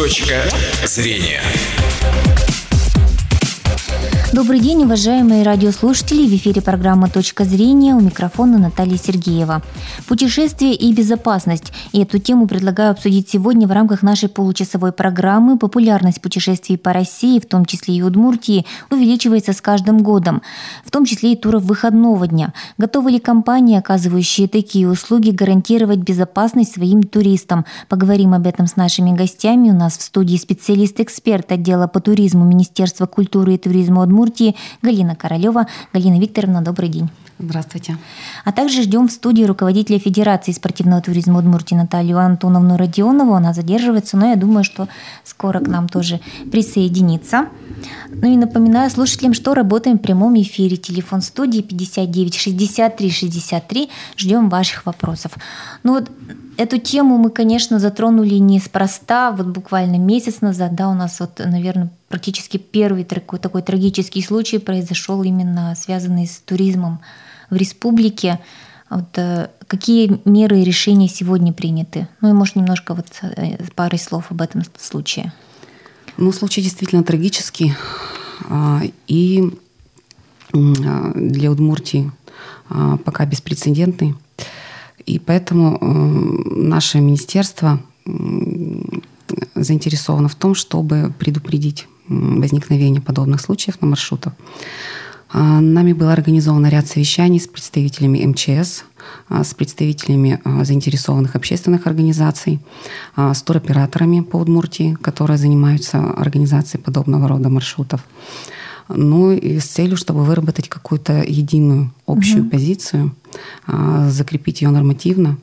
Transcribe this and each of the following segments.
Точка зрения. Добрый день, уважаемые радиослушатели. В эфире программа «Точка зрения». У микрофона Наталья Сергеева. Путешествие и безопасность. И эту тему предлагаю обсудить сегодня в рамках нашей получасовой программы. Популярность путешествий по России, в том числе и Удмуртии, увеличивается с каждым годом. В том числе и туров выходного дня. Готовы ли компании, оказывающие такие услуги, гарантировать безопасность своим туристам? Поговорим об этом с нашими гостями. У нас в студии специалист-эксперт отдела по туризму Министерства культуры и туризма Удмуртии Удмуртии Галина Королева. Галина Викторовна, добрый день. Здравствуйте. А также ждем в студии руководителя Федерации спортивного туризма Удмуртии Наталью Антоновну Родионову. Она задерживается, но я думаю, что скоро к нам тоже присоединится. Ну и напоминаю слушателям, что работаем в прямом эфире. Телефон студии 59 63 63. Ждем ваших вопросов. Ну вот эту тему мы, конечно, затронули неспроста. Вот буквально месяц назад, да, у нас вот, наверное, практически первый такой, такой трагический случай произошел именно связанный с туризмом в республике. Вот, э, какие меры и решения сегодня приняты? Ну и, может, немножко вот э, парой слов об этом случае. Ну, случай действительно трагический. А, и а, для Удмуртии а, пока беспрецедентный. И поэтому э, наше министерство заинтересовано в том, чтобы предупредить возникновение подобных случаев на маршрутах. А, нами был организован ряд совещаний с представителями МЧС, а, с представителями а, заинтересованных общественных организаций, с туроператорами по Удмуртии, которые занимаются организацией подобного рода маршрутов. Ну и с целью, чтобы выработать какую-то единую общую угу. позицию, закрепить ее нормативно,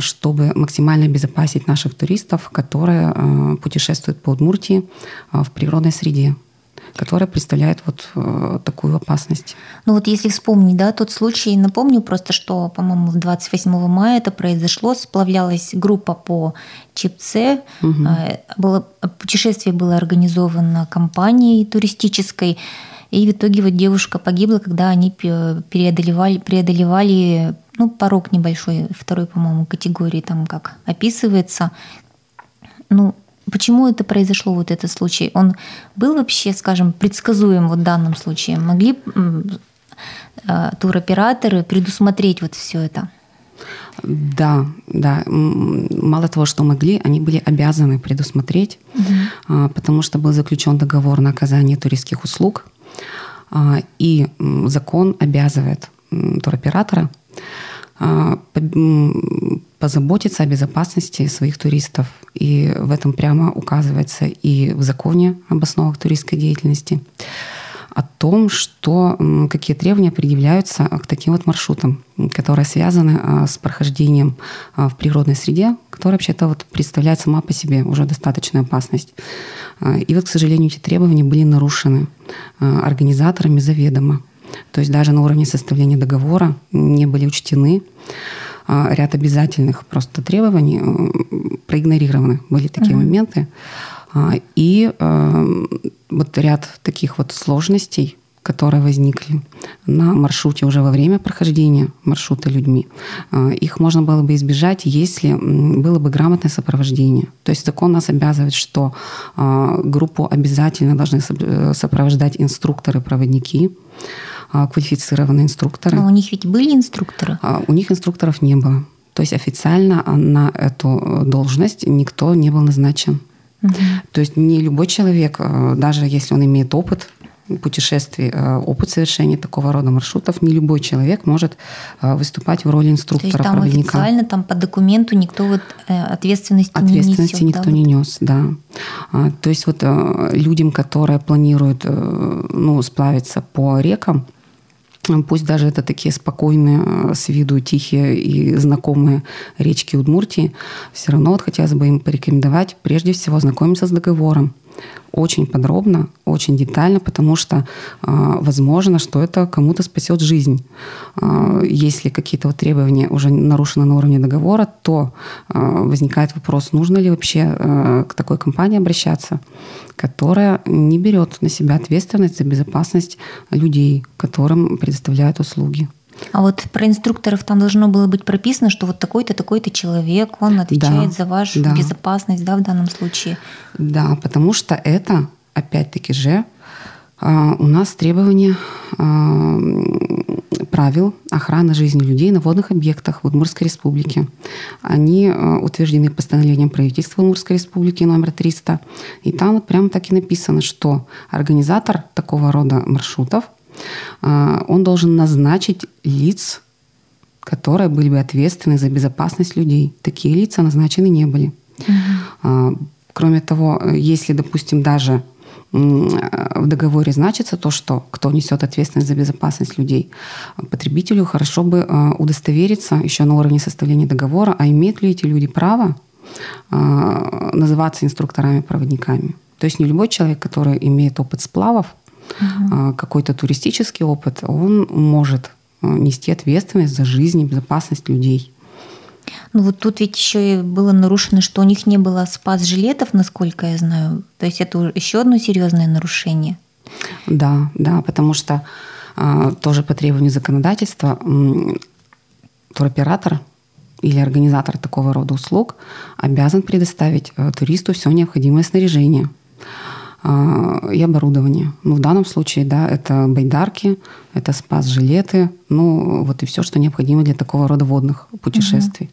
чтобы максимально обезопасить наших туристов, которые путешествуют по Удмуртии в природной среде которая представляет вот э, такую опасность. Ну вот если вспомнить, да, тот случай, напомню просто, что, по-моему, 28 мая это произошло, сплавлялась группа по Чипце, угу. было, путешествие было организовано компанией туристической, и в итоге вот девушка погибла, когда они преодолевали, преодолевали ну, порог небольшой, второй, по-моему, категории, там как описывается. Ну, Почему это произошло, вот этот случай? Он был вообще, скажем, предсказуем вот в данном случае? Могли э, туроператоры предусмотреть вот все это? Да, да. Мало того, что могли, они были обязаны предусмотреть, угу. потому что был заключен договор на оказание туристских услуг, а, и закон обязывает туроператора а, позаботиться о безопасности своих туристов. И в этом прямо указывается и в законе об основах туристской деятельности о том, что какие требования предъявляются к таким вот маршрутам, которые связаны а, с прохождением а, в природной среде, которая вообще-то вот представляет сама по себе уже достаточную опасность. И вот, к сожалению, эти требования были нарушены организаторами заведомо. То есть даже на уровне составления договора не были учтены а, ряд обязательных просто требований, проигнорированы были такие mm-hmm. моменты. А, и а, вот ряд таких вот сложностей, которые возникли на маршруте уже во время прохождения маршрута людьми, их можно было бы избежать, если было бы грамотное сопровождение. То есть закон нас обязывает, что группу обязательно должны э, сопровождать инструкторы-проводники, а, квалифицированные инструкторы. А у них ведь были инструкторы? А, у них инструкторов не было. То есть официально на эту должность никто не был назначен. Угу. То есть не любой человек, э, даже если он имеет опыт путешествий, э, опыт совершения такого рода маршрутов, не любой человек может э, выступать в роли инструктора, То есть там проводника. официально там по документу никто вот ответственности, ответственности не несет, никто да, не нес, да. А, то есть вот людям, которые планируют ну, сплавиться по рекам, Пусть даже это такие спокойные, э, с виду тихие и знакомые речки Удмуртии, все равно вот хотелось бы им порекомендовать прежде всего знакомиться с договором очень подробно, очень детально, потому что э, возможно, что это кому-то спасет жизнь. Э, если какие-то вот требования уже нарушены на уровне договора, то э, возникает вопрос, нужно ли вообще э, к такой компании обращаться, которая не берет на себя ответственность за безопасность людей, которым предоставляют услуги. А вот про инструкторов там должно было быть прописано, что вот такой-то, такой-то человек, он отвечает Да, за вашу да. безопасность, да, в данном случае. Да, потому что это, опять-таки же, а, у нас требования а, правил охраны жизни людей на водных объектах в Удмуртской республике. Они а, утверждены постановлением правительства Удмуртской республики номер 300. И там вот прямо так и написано, что организатор такого рода маршрутов, он должен назначить лиц, которые были бы ответственны за безопасность людей. Такие лица назначены не были. А, Кроме того, если, допустим, даже в договоре значится то, что кто несет ответственность за безопасность людей, потребителю хорошо бы э, удостовериться еще на уровне составления договора, а имеют ли эти люди право называться инструкторами-проводниками. То есть не любой человек, который имеет опыт сплавов, э, какой-то туристический опыт, он может э, нести ответственность за жизнь и безопасность людей. Ну вот тут ведь еще и было нарушено, что у них не было спас-жилетов, насколько я знаю. То есть это еще одно серьезное нарушение. Да, да, потому что а, тоже по требованию законодательства туроператор или организатор такого рода услуг обязан предоставить э, туристу все необходимое снаряжение а, и оборудование. Ну, в данном случае, да, это байдарки, это спас-жилеты, ну, вот и все, что необходимо для такого рода водных путешествий.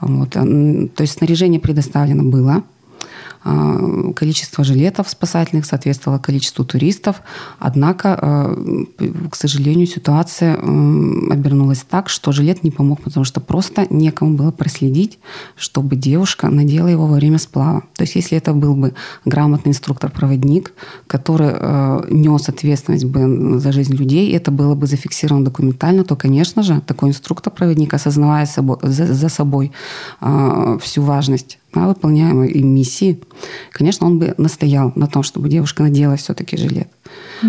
Вот. м, То есть снаряжение предоставлено было, количество жилетов спасательных соответствовало количеству туристов. Однако, э, к сожалению, ситуация обернулась так, что жилет не помог, потому что просто некому было проследить, чтобы девушка надела его во время сплава. То есть если это был бы грамотный инструктор-проводник, который э, нес ответственность бы за жизнь людей, это было бы зафиксировано документально, то, конечно же, такой инструктор-проводник, осознавая за, собой всю важность выполняемой миссии, конечно, он бы настоял на том, чтобы девушка надела все-таки жилет.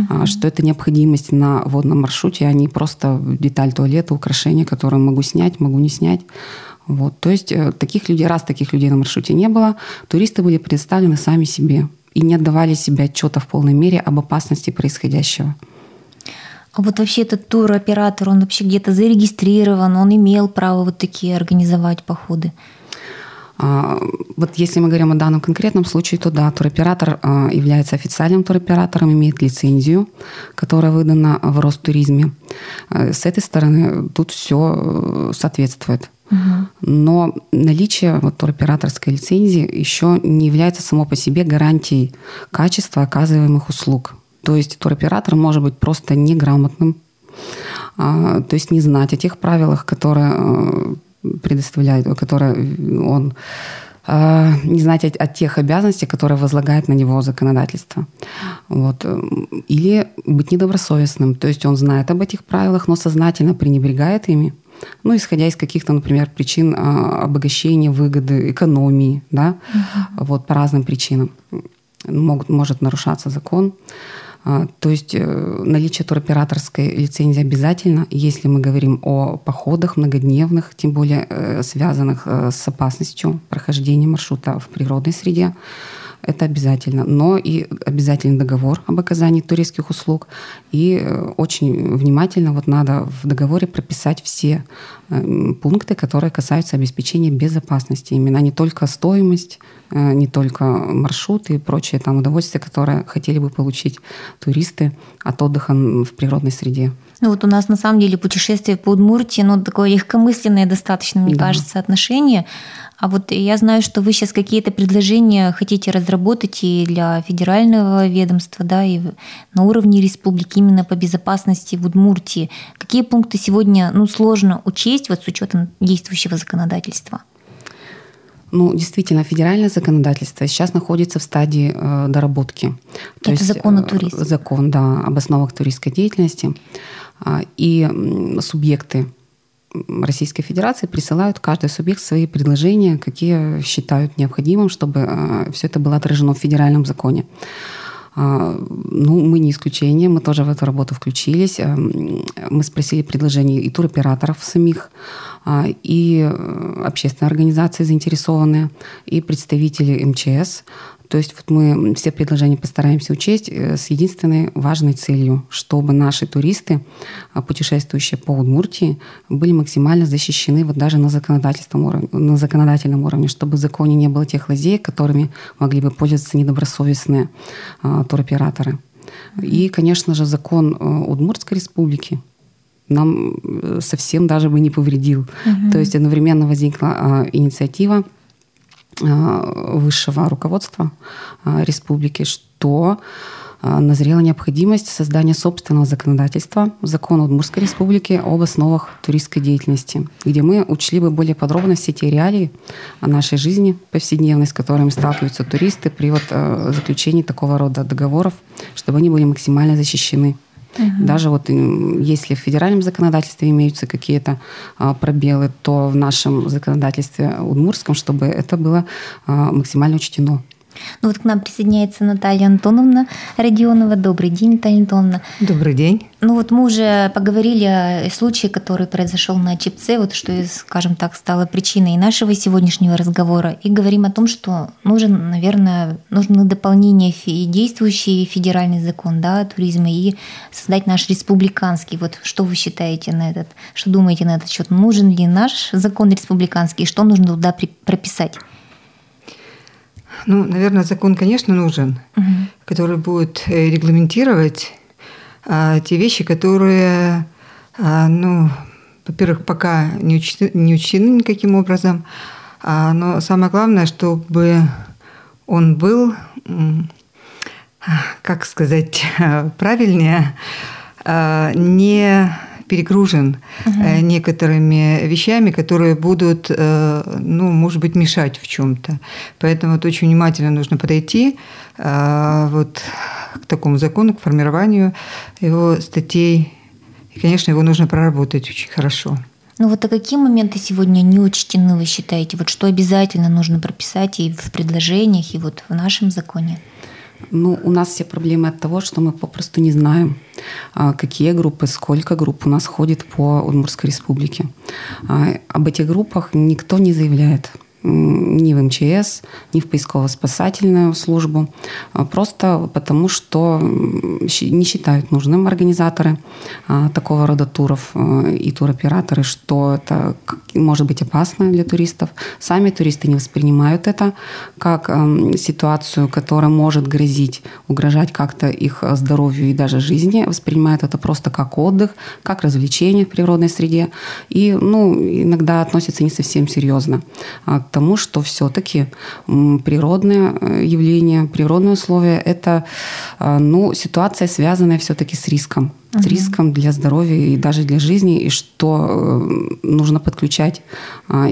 А, Что это необходимость на водном маршруте, а не просто деталь туалета, украшение, которое могу снять, могу не снять. Вот. То есть э, таких людей, раз таких людей на маршруте не было, туристы были предоставлены сами себе и не отдавали себе отчета в полной мере об опасности происходящего. А вот вообще этот туроператор, он вообще где-то зарегистрирован, он имел право вот такие организовать походы. А, Вот если мы говорим о данном конкретном случае, то да, туроператор а, является официальным туроператором, имеет лицензию, которая выдана в Ростуризме. А, С этой стороны тут все соответствует. Но наличие вот туроператорской лицензии еще не является само по себе гарантией качества оказываемых услуг. То есть туроператор может быть просто неграмотным, то есть не знать о тех правилах, которые э, предоставляет, которые он э, не знать о, о тех обязанностях, которые возлагает на него законодательство. Вот. Или быть недобросовестным. То есть он знает об этих правилах, но сознательно пренебрегает ими. Ну, исходя из каких-то, например, причин обогащения, выгоды, экономии, да, вот по разным причинам могут, может нарушаться закон. А, То есть э, наличие туроператорской лицензии обязательно, если мы говорим о походах многодневных, тем более э, связанных э, с опасностью прохождения маршрута в природной среде. Это обязательно. Но и обязательный договор об оказании туристских услуг. И э, очень внимательно вот надо в договоре прописать все э, пункты, которые касаются обеспечения безопасности. Именно не только стоимость, э, не только маршруты и прочие там удовольствия, которые хотели бы получить туристы от отдыха в природной среде. Ну вот у нас на самом деле путешествие по Удмуртии, ну такое легкомысленное достаточно, мне Да. кажется, отношение. А вот я знаю, что вы сейчас какие-то предложения хотите разработать и для федерального ведомства, да, и на уровне республики именно по безопасности в Удмуртии. Какие пункты сегодня ну, сложно учесть вот с учетом действующего законодательства? Ну, действительно, федеральное законодательство сейчас находится в стадии э, доработки. Это закон о э, туризме. Закон, да, об основах туристской деятельности. А, И субъекты Российской Федерации присылают каждый субъект свои предложения, какие считают необходимым, чтобы все это было отражено в федеральном законе. А, Ну, мы не исключение, мы тоже в эту работу включились. Эм, Мы спросили предложений и туроператоров самих, а, и э, общественные организации заинтересованные, и представители МЧС. То есть вот мы все предложения постараемся учесть э, с единственной важной целью, чтобы наши туристы, а, путешествующие по Удмуртии, были максимально защищены вот даже на законодательном уровне, на законодательном уровне, чтобы в законе не было тех лазеек, которыми могли бы пользоваться недобросовестные а, туроператоры. И, конечно же, закон э, Удмуртской республики нам э, совсем даже бы не повредил. Угу. То есть одновременно возникла а, инициатива высшего руководства а, республики, что назрела необходимость создания собственного законодательства, закона Удмуртской республики об основах туристской деятельности, где мы учли бы более подробно все те реалии о нашей жизни повседневной, с которыми сталкиваются туристы при вот заключении такого рода договоров, чтобы они были максимально защищены. Угу. Даже вот если в федеральном законодательстве имеются какие-то а, пробелы, то в нашем законодательстве удмурском, чтобы это было а, максимально учтено. Ну вот к нам присоединяется Наталья Антоновна Родионова. Добрый день, Наталья Антоновна. Добрый день. Ну вот мы уже поговорили о случае, который произошел на Чипце, вот что, скажем так, стало причиной нашего сегодняшнего разговора. И говорим о том, что нужен, наверное, нужно дополнение и действующий федеральный закон да, о туризме и создать наш республиканский. Вот что вы считаете на этот, что думаете на этот счет? Нужен ли наш закон республиканский? Что нужно туда прописать? Ну, наверное, закон, конечно, нужен, угу. который будет э, регламентировать а, те вещи, которые, а, ну, во-первых, пока не учтены, не учтены никаким образом, а, но самое главное, чтобы он был, как сказать правильнее, а, не перегружен угу. некоторыми вещами, которые будут, э, ну, может быть, мешать в чем-то. Поэтому вот очень внимательно нужно подойти э, вот к такому закону, к формированию его статей. И, конечно, его нужно проработать очень хорошо. Ну вот а какие моменты сегодня не учтены, вы считаете? Вот что обязательно нужно прописать и в предложениях, и вот в нашем законе? Ну, у нас все проблемы от того, что мы попросту не знаем, а, какие группы, сколько групп у нас ходит по Удмуртской республике. А, об этих группах никто не заявляет ни в МЧС, ни в поисково-спасательную службу, а просто потому что не считают нужным организаторы а, такого рода туров а, и туроператоры, что это может быть опасно для туристов. Сами туристы не воспринимают это как ситуацию, которая может грозить, угрожать как-то их здоровью и даже жизни, воспринимают это просто как отдых, как развлечение в природной среде и ну, иногда относятся не совсем серьезно тому, что все-таки природное э, явление, природные условия – это э, ну, ситуация, связанная все-таки с риском. С риском для здоровья и даже для жизни, и что э, нужно подключать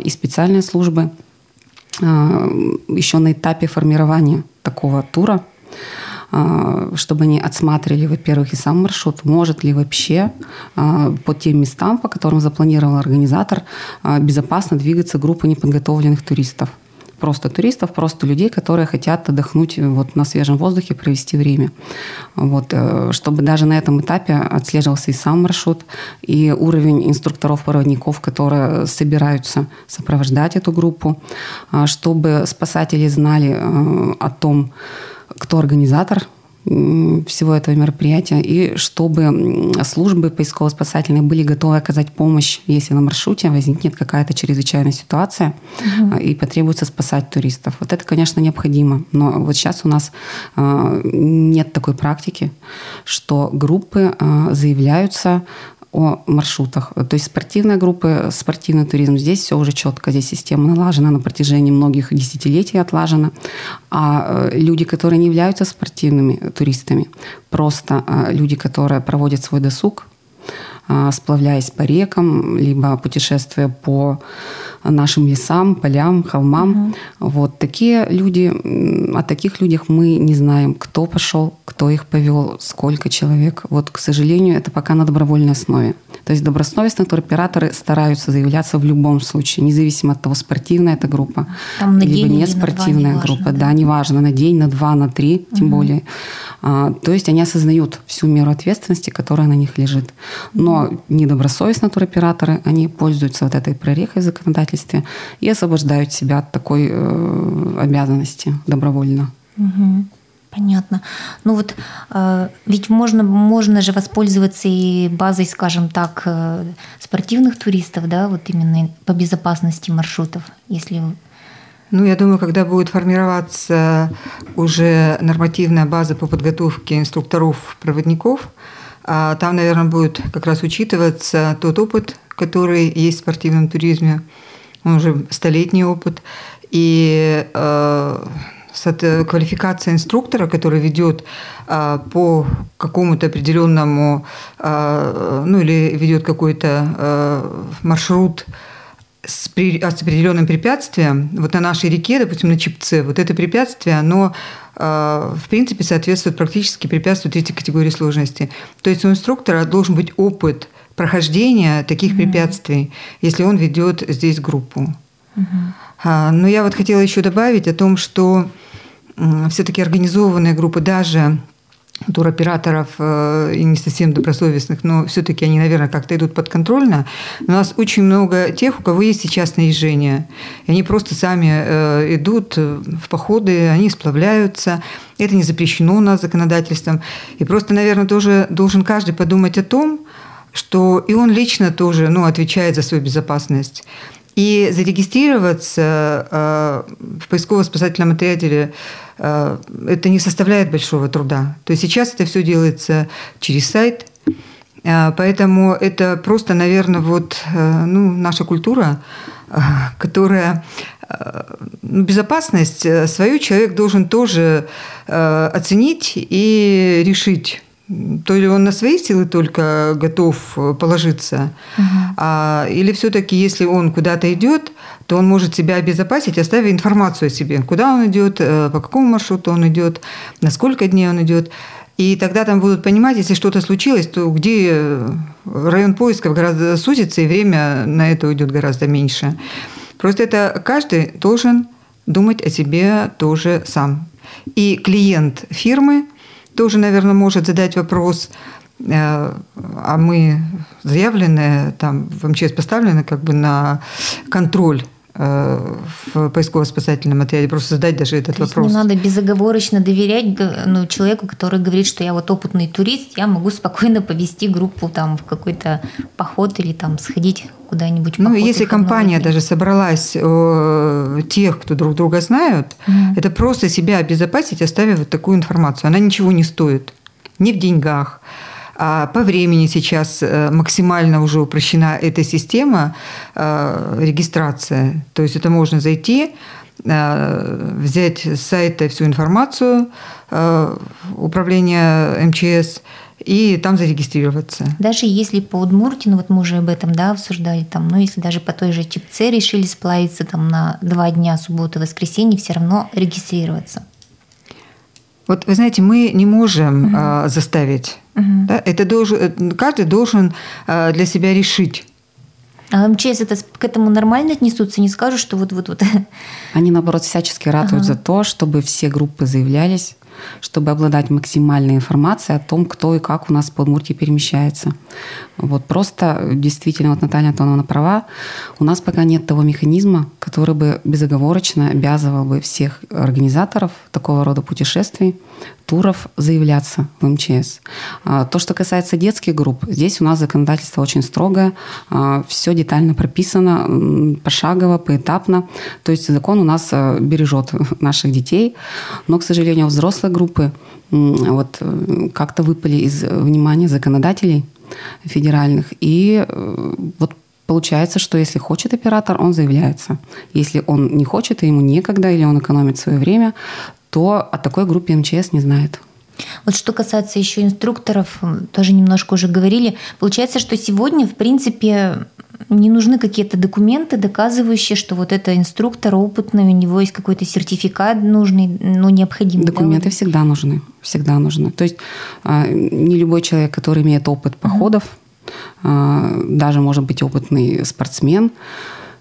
и специальные службы еще на этапе формирования такого тура, а, чтобы они отсматривали, во-первых, и сам маршрут, может ли вообще а, по тем местам, по которым запланировал организатор, а, безопасно двигаться группа неподготовленных туристов просто туристов, просто людей, которые хотят отдохнуть вот на свежем воздухе, провести время. Вот, э, чтобы даже на этом этапе отслеживался и сам маршрут, и уровень инструкторов-проводников, которые собираются сопровождать эту группу, чтобы спасатели знали э, о том, кто организатор всего этого мероприятия, и чтобы службы поисково-спасательные были готовы оказать помощь, если на маршруте возникнет какая-то чрезвычайная ситуация угу. и потребуется спасать туристов. Вот это, конечно, необходимо. Но вот сейчас у нас а, нет такой практики, что группы а, заявляются о маршрутах. То есть спортивная группа, спортивный туризм, здесь все уже четко, здесь система налажена на протяжении многих десятилетий отлажена. А э, люди, которые не являются спортивными туристами, просто э, люди, которые проводят свой досуг, э, сплавляясь по рекам, либо путешествуя по нашим лесам, полям, холмам. Угу. Вот такие люди, о таких людях мы не знаем, кто пошел, кто их повел, сколько человек. Вот, к сожалению, это пока на добровольной основе. То есть добросовестные туроператоры стараются заявляться в любом случае, независимо от того, спортивная эта группа, Там на либо не спортивная группа. Важно, да? да, неважно, на день, на два, на три, тем угу. более. А, то есть они осознают всю меру ответственности, которая на них лежит. Но недобросовестные туроператоры, они пользуются вот этой прорехой законодательства законодательстве и освобождают себя от такой э, обязанности добровольно. Угу. Понятно. Ну вот э, ведь можно, можно же воспользоваться и базой, скажем так, э, спортивных туристов, да, вот именно по безопасности маршрутов, если ну, я думаю, когда будет формироваться уже нормативная база по подготовке инструкторов-проводников, а, там, наверное, будет как раз учитываться тот опыт, который есть в спортивном туризме, он уже столетний опыт, и э, квалификация инструктора, который ведет а, по какому-то определенному, а, ну или ведет какой-то а, маршрут с, при, с определенным препятствием, вот на нашей реке, допустим, на Чипце, вот это препятствие, оно в принципе соответствует практически препятствию третьей категории сложности. То есть у инструктора должен быть опыт прохождения таких mm-hmm. препятствий, если он ведет здесь группу. Mm-hmm. Но я вот хотела еще добавить о том, что все-таки организованные группы даже туроператоров э, и не совсем добросовестных, но все-таки они, наверное, как-то идут подконтрольно. У нас очень много тех, у кого есть сейчас наезжение. И они просто сами э, идут в походы, они сплавляются. Это не запрещено у нас законодательством. И просто, наверное, тоже должен каждый подумать о том, что и он лично тоже ну, отвечает за свою безопасность. И зарегистрироваться э, в поисково-спасательном отряде э, это не составляет большого труда. То есть сейчас это все делается через сайт, э, поэтому это просто, наверное, вот ну, наша культура, которая ну, безопасность свою человек должен тоже оценить и решить то ли он на свои силы только готов э, положиться, угу. а, или все-таки, если он куда-то идет, то он может себя обезопасить, оставив информацию о себе, куда он идет, э, по какому маршруту он идет, на сколько дней он идет. И тогда там будут понимать, если что-то случилось, то где э, район поисков гораздо сузится, и время на это уйдет гораздо меньше. Просто это каждый должен думать о себе тоже сам. И клиент фирмы – тоже, наверное, может задать вопрос, э, а мы заявлены, там в МЧС поставлены как бы на контроль в поисково-спасательном отряде, просто задать даже этот То вопрос. не надо безоговорочно доверять ну, человеку, который говорит, что я вот опытный турист, я могу спокойно повести группу там в какой-то поход или там сходить куда-нибудь. Ну, если компания даже собралась э, тех, кто друг друга знают, mm это просто себя обезопасить, оставив вот такую информацию. Она ничего не стоит. Ни в деньгах, а по времени сейчас э, максимально уже упрощена эта система э, регистрация. То есть это можно зайти, э, взять с сайта всю информацию управления МЧС и там зарегистрироваться. Даже если по Удмуртии, ну вот мы уже об этом да, обсуждали, там, но если даже по той же Чипце решили сплавиться там, на два дня, субботу воскресенье, все равно регистрироваться. Вот вы знаете, мы не можем угу. а, заставить. Угу. Да? Это должен, э, каждый должен а, для себя решить. А МЧС это к этому нормально отнесутся, не скажут, что вот-вот-вот. Они, наоборот, всячески ратуют ага. за то, чтобы все группы заявлялись, чтобы обладать максимальной информацией о том, кто и как у нас по Удмуртии перемещается. Вот просто действительно, вот Наталья Антоновна права, у нас пока нет того механизма, который бы безоговорочно обязывал бы всех организаторов такого рода путешествий, туров заявляться в МЧС. А, то, что касается детских групп, здесь у нас законодательство очень строгое, а, все детально прописано, пошагово, поэтапно. То есть закон у нас а, бережет наших детей, но, к сожалению, взрослые группы вот э, как-то выпали из внимания законодателей федеральных. И э, вот Получается, что если хочет оператор, он заявляется. Если он не хочет, и ему некогда, или он экономит свое время, то о такой группе МЧС не знает. Вот что касается еще инструкторов, тоже немножко уже говорили. Получается, что сегодня, в принципе, не нужны какие-то документы, доказывающие, что вот это инструктор опытный, у него есть какой-то сертификат нужный, ну, необходимый. Документы да? всегда нужны, всегда нужны. То есть а, не любой человек, который имеет опыт походов, mm-hmm. даже может быть опытный спортсмен,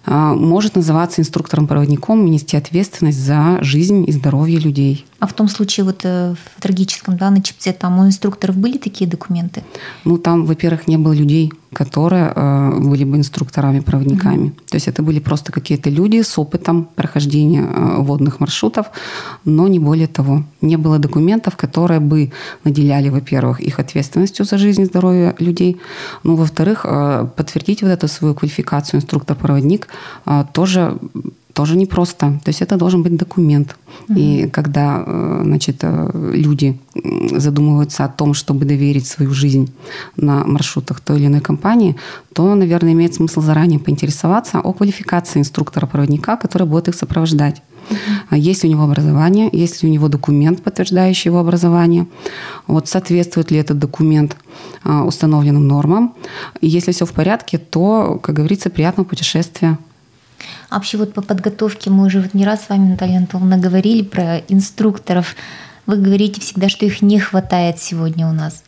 может называться инструктором-проводником нести ответственность за жизнь и здоровье людей. А в том случае вот э, в трагическом, да, на чипце, там у инструкторов были такие документы? Ну, там, во-первых, не было людей, которые э, были бы инструкторами-проводниками. Mm-hmm. То есть это были просто какие-то люди с опытом прохождения э, водных маршрутов, но не более того. Не было документов, которые бы наделяли, во-первых, их ответственностью за жизнь и здоровье людей, ну, во-вторых, э, подтвердить вот эту свою квалификацию инструктор-проводник э, тоже тоже непросто. То есть это должен быть документ. Угу. И когда э, значит, э, люди задумываются о том, чтобы доверить свою жизнь на маршрутах той или иной компании, то, наверное, имеет смысл заранее поинтересоваться о квалификации инструктора-проводника, который будет их сопровождать. Uh-huh. Есть ли у него образование, есть ли у него документ, подтверждающий его образование, вот соответствует ли этот документ а, установленным нормам. И если все в порядке, то, как говорится, приятного путешествия. А вообще вот по подготовке мы уже вот не раз с вами, Наталья Антоновна, говорили про инструкторов. Вы говорите всегда, что их не хватает сегодня у нас.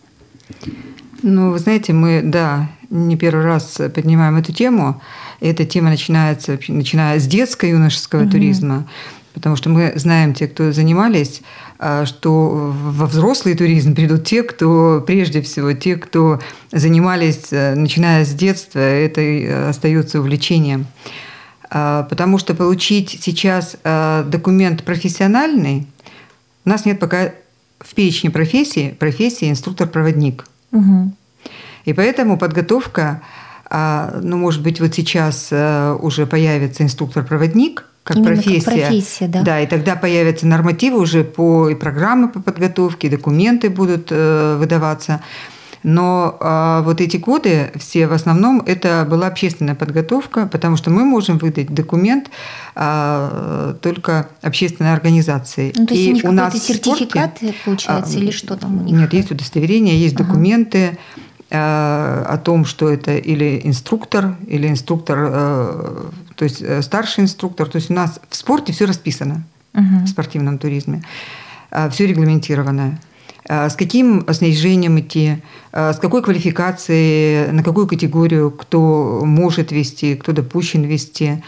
Ну, вы знаете, мы, да, не первый раз поднимаем эту тему. Эта тема начинается, начиная с детско-юношеского угу. туризма, потому что мы знаем, те, кто занимались, а, что во взрослый туризм придут те, кто, прежде всего, те, кто занимались, э, начиная с детства, это э, остается увлечением. А, потому что получить сейчас а, документ профессиональный, у нас нет пока в перечне профессии профессии инструктор-проводник. Угу. И поэтому подготовка, а, ну, может быть, вот сейчас уже появится инструктор-проводник, как Именно профессия. Как профессия, да. Да, и тогда появятся нормативы уже по и программы по подготовке, документы будут э, выдаваться. Но а, вот эти годы все в основном это была общественная подготовка, потому что мы можем выдать документ а, только общественной организации. Ну, то есть и у нас сертификат спорте, получается а, или что там у них? Нет, есть удостоверение, есть ага. документы а, о том, что это или инструктор, или инструктор, а, то есть э, старший инструктор. То есть у нас в спорте все расписано, угу. в спортивном туризме, а, все регламентировано. А, с каким снаряжением идти, а, с какой квалификацией, на какую категорию, кто может вести, кто допущен вести.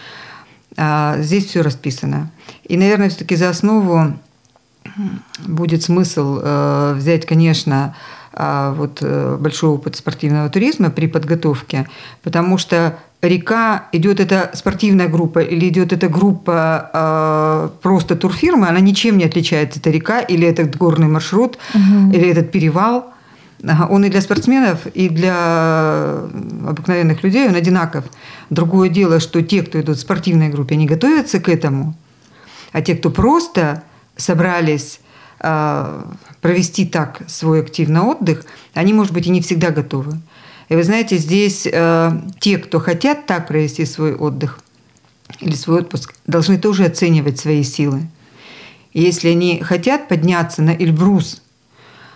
А, здесь все расписано. И, наверное, все-таки за основу будет смысл взять, конечно, вот э, большой опыт спортивного туризма при подготовке, потому что река идет эта спортивная группа или идет эта группа э, просто турфирмы, она ничем не отличается, эта река или этот горный маршрут, угу. или этот перевал. Он и для спортсменов, и для обыкновенных людей он одинаков. Другое дело, что те, кто идут в спортивной группе, они готовятся к этому, а те, кто просто собрались провести так свой активный отдых, они, может быть, и не всегда готовы. И вы знаете, здесь э, те, кто хотят так провести свой отдых или свой отпуск, должны тоже оценивать свои силы. И если они хотят подняться на Эльбрус,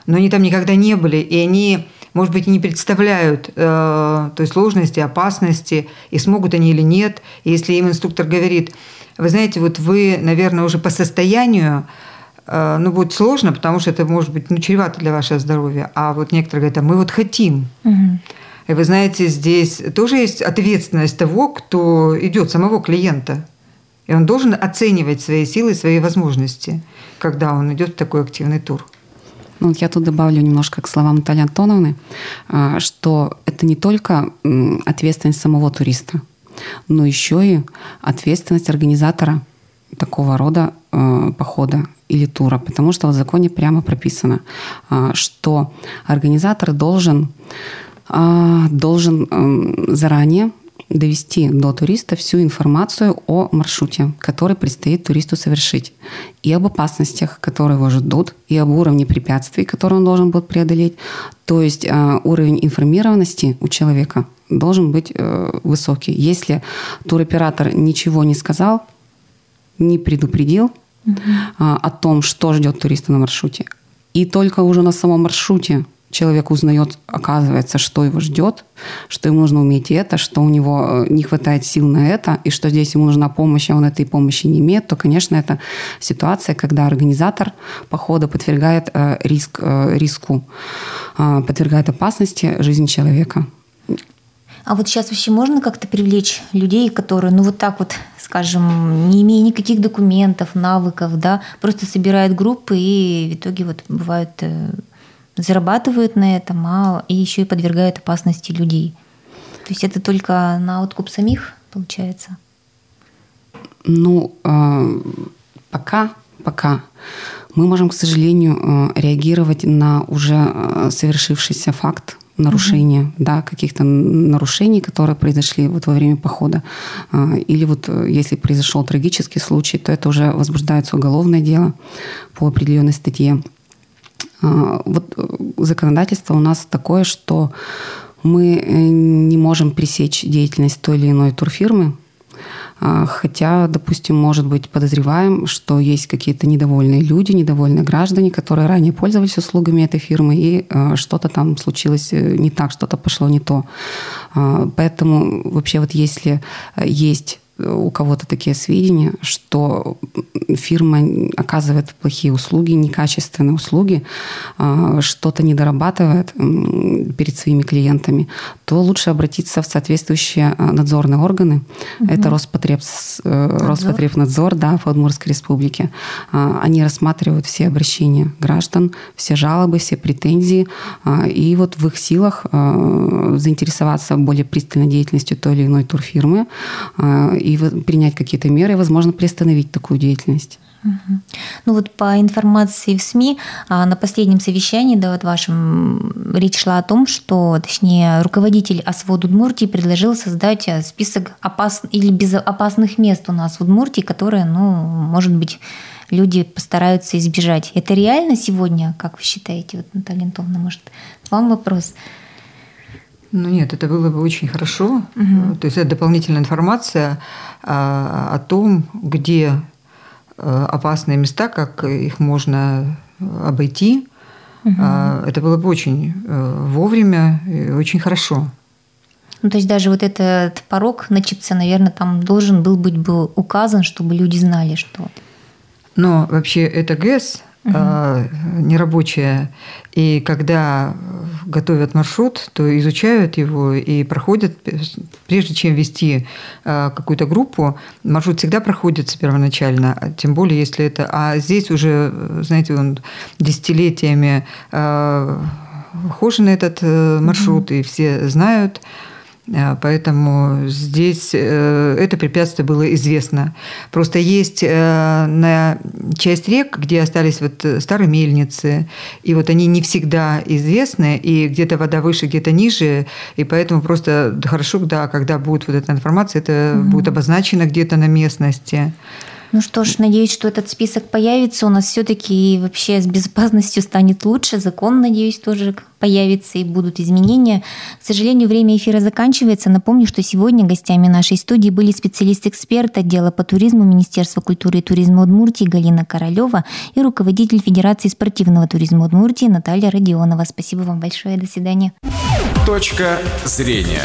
но они там никогда не были, и они, может быть, не представляют э, той сложности, опасности, и смогут они или нет. И если им инструктор говорит, вы знаете, вот вы, наверное, уже по состоянию ну, будет сложно, потому что это может быть ну, чревато для вашего здоровья. А вот некоторые говорят, а мы вот хотим. Угу. И вы знаете, здесь тоже есть ответственность того, кто идет, самого клиента. И он должен оценивать свои силы, свои возможности, когда он идет в такой активный тур. Ну, я тут добавлю немножко к словам Натальи Антоновны, а, что это не только ответственность самого туриста, но еще и ответственность организатора такого рода э, похода или тура, потому что в законе прямо прописано, э, что организатор должен а, должен эм, заранее довести до туриста всю информацию о маршруте, который предстоит туристу совершить, и об опасностях, которые его ждут, и об уровне препятствий, которые он должен будет преодолеть. То есть а, уровень информированности у человека должен быть э, высокий. Если туроператор ничего не сказал, не предупредил угу. о том, что ждет туриста на маршруте, и только уже на самом маршруте человек узнает, оказывается, что его ждет, что ему нужно уметь это, что у него э, не хватает сил на это, и что здесь ему нужна помощь, а он этой помощи не имеет, то, конечно, это ситуация, когда организатор похода подвергает э, риск, э, риску, подвергает опасности жизни человека. А вот сейчас вообще можно как-то привлечь людей, которые, ну вот так вот, скажем, не имея никаких документов, навыков, да, просто собирают группы и в итоге вот бывают э, зарабатывают на этом, а и еще и подвергают опасности людей. То есть это только на откуп самих получается? Ну, э, пока, пока мы можем, к сожалению, э, реагировать на уже совершившийся факт нарушения, угу. да, каких-то нарушений, которые произошли вот во время похода. Или вот если произошел трагический случай, то это уже возбуждается уголовное дело по определенной статье. Вот законодательство у нас такое, что мы не можем пресечь деятельность той или иной турфирмы, а, хотя, допустим, может быть, подозреваем, что есть какие-то недовольные люди, недовольные граждане, которые ранее пользовались услугами этой фирмы, и а, что-то там случилось э, не так, что-то пошло не то. А, поэтому вообще вот если э, есть у кого-то такие сведения, что фирма оказывает плохие услуги, некачественные услуги, а, что-то не дорабатывает перед своими клиентами, то лучше обратиться в соответствующие а, надзорные органы. Угу. Это Роспотреб, э, Роспотребнадзор да, в Удмуртской республике. А, они рассматривают все обращения граждан, все жалобы, все претензии. И вот в их силах заинтересоваться более пристальной деятельностью той или иной турфирмы и принять какие-то меры, и, возможно, приостановить такую деятельность. Ну вот по информации в СМИ а, на последнем совещании, да, вот вашем, речь шла о том, что, точнее, руководитель ОСВОД Удмуртии предложил создать э, список опас... или безопасных мест у нас в Удмуртии, которые, ну, может быть, люди постараются избежать. Это реально сегодня, как вы считаете, вот, Наталья Антоновна, может, вам вопрос? Ну нет, это было бы очень хорошо. Угу. То есть это дополнительная информация а, о том, где а, опасные места, как их можно обойти. Угу. Это было бы очень а, вовремя и очень хорошо. Ну, то есть даже вот этот порог на чипце, наверное, там должен был быть бы указан, чтобы люди знали, что... Но вообще это ГЭС, угу. нерабочая. И когда готовят маршрут, то изучают его и проходят, прежде чем вести э, какую-то группу, маршрут всегда проходится первоначально, тем более если это... А здесь уже, знаете, он десятилетиями на этот э, маршрут, mm и все знают. А, поэтому здесь э, это препятствие было известно. Просто есть э, на часть рек, где остались вот старые мельницы, и вот они не всегда известны, и где-то вода выше, где-то ниже, и поэтому просто хорошо, да, когда будет вот эта информация, это угу. будет обозначено где-то на местности. Ну что ж, надеюсь, что этот список появится у нас все-таки и вообще с безопасностью станет лучше. Закон, надеюсь, тоже появится и будут изменения. К сожалению, время эфира заканчивается. Напомню, что сегодня гостями нашей студии были специалист-эксперт отдела по туризму Министерства культуры и туризма Удмуртии Галина Королева и руководитель Федерации спортивного туризма Удмуртии Наталья Родионова. Спасибо вам большое. До свидания. Точка зрения.